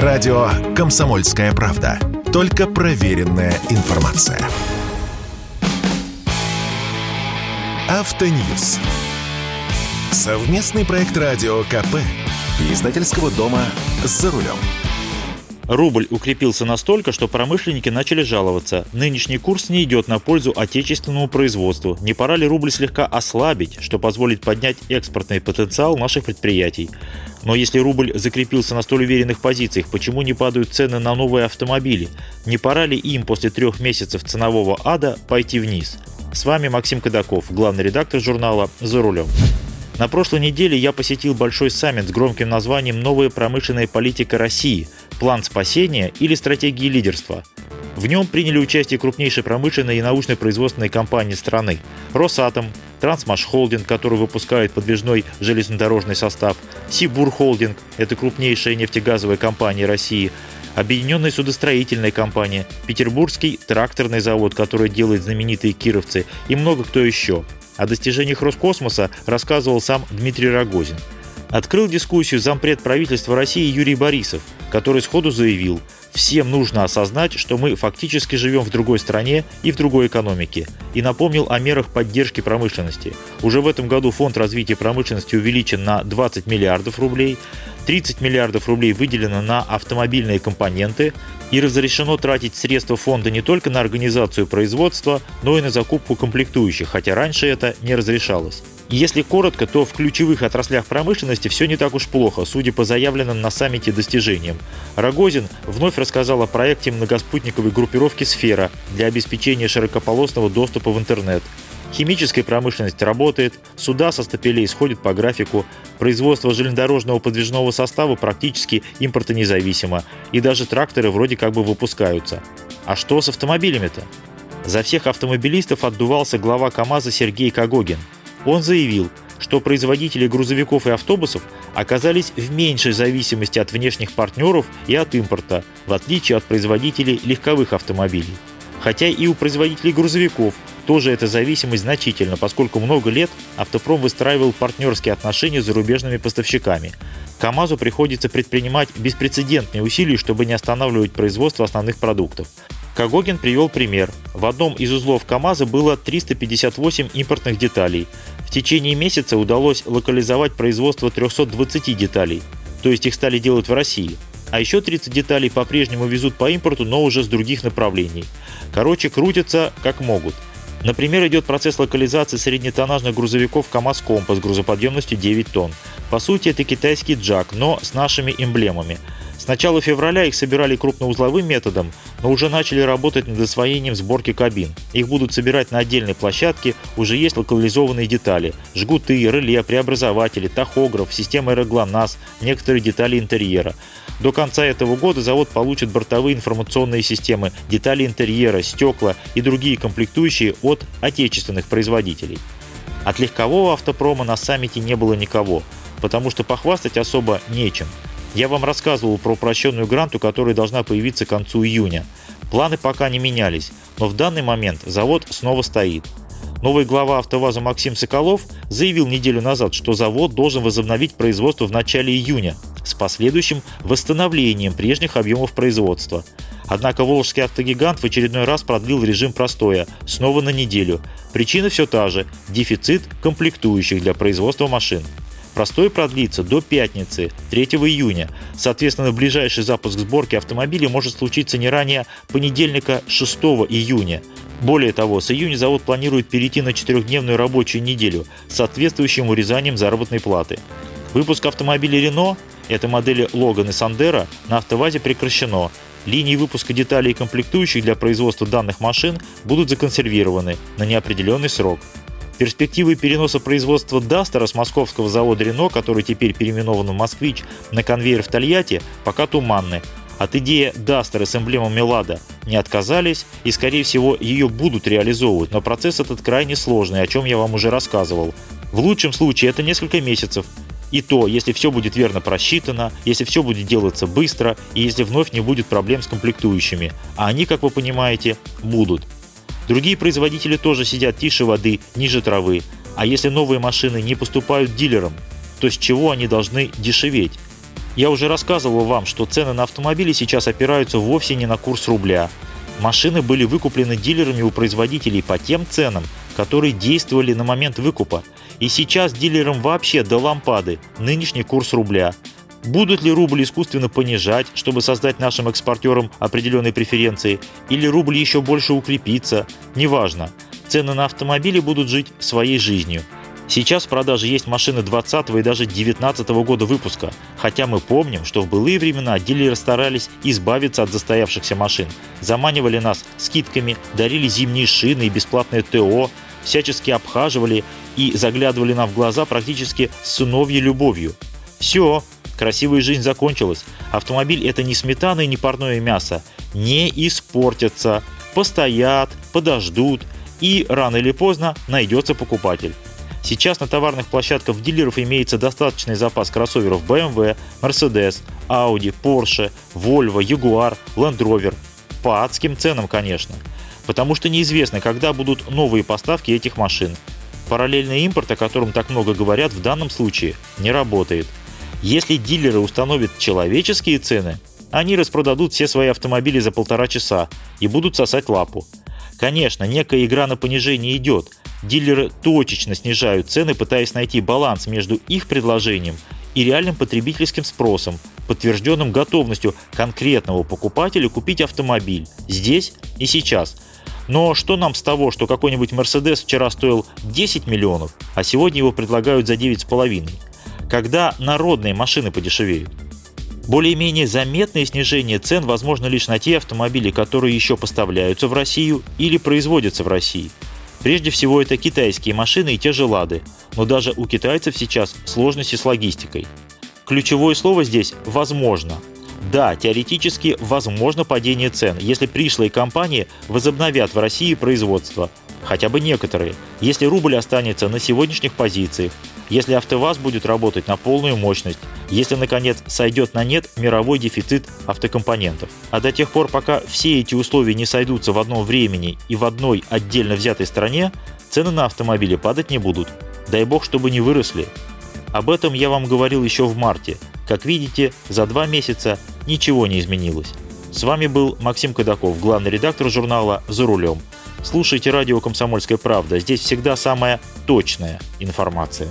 Радио «Комсомольская правда». Только проверенная информация. Автоньюз. Совместный проект радио КП. Издательского дома «За рулем». Рубль укрепился настолько, что промышленники начали жаловаться. Нынешний курс не идет на пользу отечественному производству. Не пора ли рубль слегка ослабить, что позволит поднять экспортный потенциал наших предприятий? Но если рубль закрепился на столь уверенных позициях, почему не падают цены на новые автомобили? Не пора ли им после трех месяцев ценового ада пойти вниз? С вами Максим Кадаков, главный редактор журнала «За рулем». На прошлой неделе я посетил большой саммит с громким названием «Новая промышленная политика России. План спасения или стратегии лидерства». В нем приняли участие крупнейшие промышленные и научно-производственные компании страны – Росатом, Трансмаш Холдинг, который выпускает подвижной железнодорожный состав, Сибур Холдинг – это крупнейшая нефтегазовая компания России, Объединенная судостроительная компания, Петербургский тракторный завод, который делает знаменитые кировцы и много кто еще – о достижениях Роскосмоса рассказывал сам Дмитрий Рогозин. Открыл дискуссию зампред правительства России Юрий Борисов, который сходу заявил, всем нужно осознать, что мы фактически живем в другой стране и в другой экономике, и напомнил о мерах поддержки промышленности. Уже в этом году фонд развития промышленности увеличен на 20 миллиардов рублей, 30 миллиардов рублей выделено на автомобильные компоненты и разрешено тратить средства фонда не только на организацию производства, но и на закупку комплектующих, хотя раньше это не разрешалось. Если коротко, то в ключевых отраслях промышленности все не так уж плохо, судя по заявленным на саммите достижениям. Рогозин вновь рассказал о проекте многоспутниковой группировки «Сфера» для обеспечения широкополосного доступа в интернет. Химическая промышленность работает, суда со стапелей сходят по графику, производство железнодорожного подвижного состава практически импортонезависимо, и даже тракторы вроде как бы выпускаются. А что с автомобилями-то? За всех автомобилистов отдувался глава КАМАЗа Сергей Кагогин. Он заявил, что производители грузовиков и автобусов оказались в меньшей зависимости от внешних партнеров и от импорта, в отличие от производителей легковых автомобилей. Хотя и у производителей грузовиков тоже эта зависимость значительна, поскольку много лет автопром выстраивал партнерские отношения с зарубежными поставщиками. КАМАЗу приходится предпринимать беспрецедентные усилия, чтобы не останавливать производство основных продуктов. Кагогин привел пример. В одном из узлов КАМАЗа было 358 импортных деталей. В течение месяца удалось локализовать производство 320 деталей, то есть их стали делать в России. А еще 30 деталей по-прежнему везут по импорту, но уже с других направлений. Короче, крутятся как могут. Например, идет процесс локализации среднетоннажных грузовиков КАМАЗ-Компас грузоподъемностью 9 тонн. По сути, это китайский джак, но с нашими эмблемами. С начала февраля их собирали крупноузловым методом, но уже начали работать над освоением сборки кабин. Их будут собирать на отдельной площадке, уже есть локализованные детали. Жгуты, реле, преобразователи, тахограф, система аэроглонасс, некоторые детали интерьера. До конца этого года завод получит бортовые информационные системы, детали интерьера, стекла и другие комплектующие от отечественных производителей. От легкового автопрома на саммите не было никого, потому что похвастать особо нечем – я вам рассказывал про упрощенную гранту, которая должна появиться к концу июня. Планы пока не менялись, но в данный момент завод снова стоит. Новый глава «АвтоВАЗа» Максим Соколов заявил неделю назад, что завод должен возобновить производство в начале июня с последующим восстановлением прежних объемов производства. Однако волжский автогигант в очередной раз продлил режим простоя, снова на неделю. Причина все та же – дефицит комплектующих для производства машин. Простой продлится до пятницы, 3 июня. Соответственно, ближайший запуск сборки автомобиля может случиться не ранее понедельника 6 июня. Более того, с июня завод планирует перейти на четырехдневную рабочую неделю с соответствующим урезанием заработной платы. Выпуск автомобилей Renault, это модели Logan и Sandero, на автовазе прекращено. Линии выпуска деталей и комплектующих для производства данных машин будут законсервированы на неопределенный срок. Перспективы переноса производства Дастера с московского завода Рено, который теперь переименован в Москвич, на конвейер в Тольятти, пока туманны. От идеи Дастера с эмблемами Лада не отказались и, скорее всего, ее будут реализовывать, но процесс этот крайне сложный, о чем я вам уже рассказывал. В лучшем случае это несколько месяцев, и то, если все будет верно просчитано, если все будет делаться быстро и если вновь не будет проблем с комплектующими. А они, как вы понимаете, будут. Другие производители тоже сидят тише воды, ниже травы. А если новые машины не поступают дилерам, то с чего они должны дешеветь? Я уже рассказывал вам, что цены на автомобили сейчас опираются вовсе не на курс рубля. Машины были выкуплены дилерами у производителей по тем ценам, которые действовали на момент выкупа. И сейчас дилерам вообще до лампады нынешний курс рубля. Будут ли рубль искусственно понижать, чтобы создать нашим экспортерам определенные преференции, или рубль еще больше укрепится, неважно. Цены на автомобили будут жить своей жизнью – Сейчас в продаже есть машины 20 и даже 19 года выпуска, хотя мы помним, что в былые времена дилеры старались избавиться от застоявшихся машин, заманивали нас скидками, дарили зимние шины и бесплатное ТО, всячески обхаживали и заглядывали нам в глаза практически с сыновьей любовью. Все, красивая жизнь закончилась. Автомобиль это не сметана и не парное мясо. Не испортятся, постоят, подождут и рано или поздно найдется покупатель. Сейчас на товарных площадках дилеров имеется достаточный запас кроссоверов BMW, Mercedes, Audi, Porsche, Volvo, Jaguar, Land Rover. По адским ценам, конечно. Потому что неизвестно, когда будут новые поставки этих машин. Параллельный импорт, о котором так много говорят, в данном случае не работает. Если дилеры установят человеческие цены, они распродадут все свои автомобили за полтора часа и будут сосать лапу. Конечно, некая игра на понижение идет – Дилеры точечно снижают цены, пытаясь найти баланс между их предложением и реальным потребительским спросом, подтвержденным готовностью конкретного покупателя купить автомобиль здесь и сейчас. Но что нам с того, что какой-нибудь Mercedes вчера стоил 10 миллионов, а сегодня его предлагают за 9,5? Когда народные машины подешевеют? Более-менее заметное снижение цен возможно лишь на те автомобили, которые еще поставляются в Россию или производятся в России – Прежде всего это китайские машины и те же «Лады», но даже у китайцев сейчас сложности с логистикой. Ключевое слово здесь «возможно». Да, теоретически возможно падение цен, если пришлые компании возобновят в России производство, хотя бы некоторые, если рубль останется на сегодняшних позициях, если АвтоВАЗ будет работать на полную мощность, если, наконец, сойдет на нет мировой дефицит автокомпонентов. А до тех пор, пока все эти условия не сойдутся в одном времени и в одной отдельно взятой стране, цены на автомобили падать не будут. Дай бог, чтобы не выросли. Об этом я вам говорил еще в марте. Как видите, за два месяца ничего не изменилось. С вами был Максим Кадаков, главный редактор журнала «За рулем». Слушайте радио «Комсомольская правда». Здесь всегда самая точная информация.